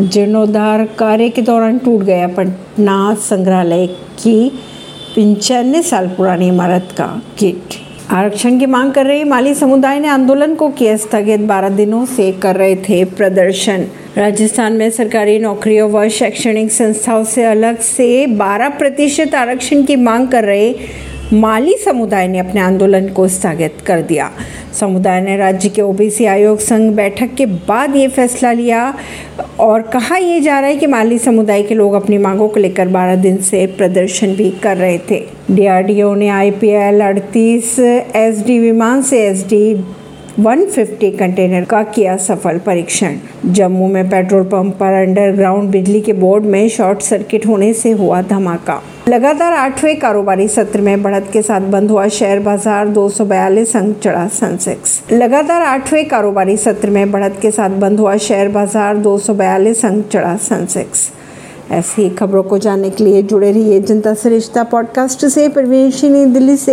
जीर्णोद्धार कार्य के दौरान टूट गया पटना संग्रहालय की पंचानवे साल पुरानी इमारत का गेट आरक्षण की मांग कर रहे माली समुदाय ने आंदोलन को किया, स्थगित। बारह दिनों से कर रहे थे प्रदर्शन। राजस्थान में सरकारी नौकरियों व शैक्षणिक संस्थाओं से अलग से 12 प्रतिशत आरक्षण की मांग कर रहे माली समुदाय ने अपने आंदोलन को स्थगित कर दिया। समुदाय ने राज्य के ओबीसी आयोग संघ बैठक के बाद ये फैसला लिया और कहा यह जा रहा है कि माली समुदाय के लोग अपनी मांगों को लेकर 12 दिन से प्रदर्शन भी कर रहे थे। डीआरडीओ ने आईपीएल अड़तीस एसडी विमान से एसडी 150 कंटेनर का किया सफल परीक्षण। जम्मू में पेट्रोल पंप पर अंडरग्राउंड बिजली के बोर्ड में शॉर्ट सर्किट होने से हुआ धमाका। लगातार आठवें कारोबारी सत्र में बढ़त के साथ बंद हुआ शेयर बाज़ार 242 अंक चढ़ा सेंसेक्स। लगातार आठवें कारोबारी सत्र में बढ़त के साथ बंद हुआ शेयर बाज़ार 242 अंक चढ़ा सेंसेक्स। ऐसी खबरों को जानने के लिए जुड़े रहिए जनता सरिश्ता रिश्ता पॉडकास्ट से। परवीन दिल्ली से।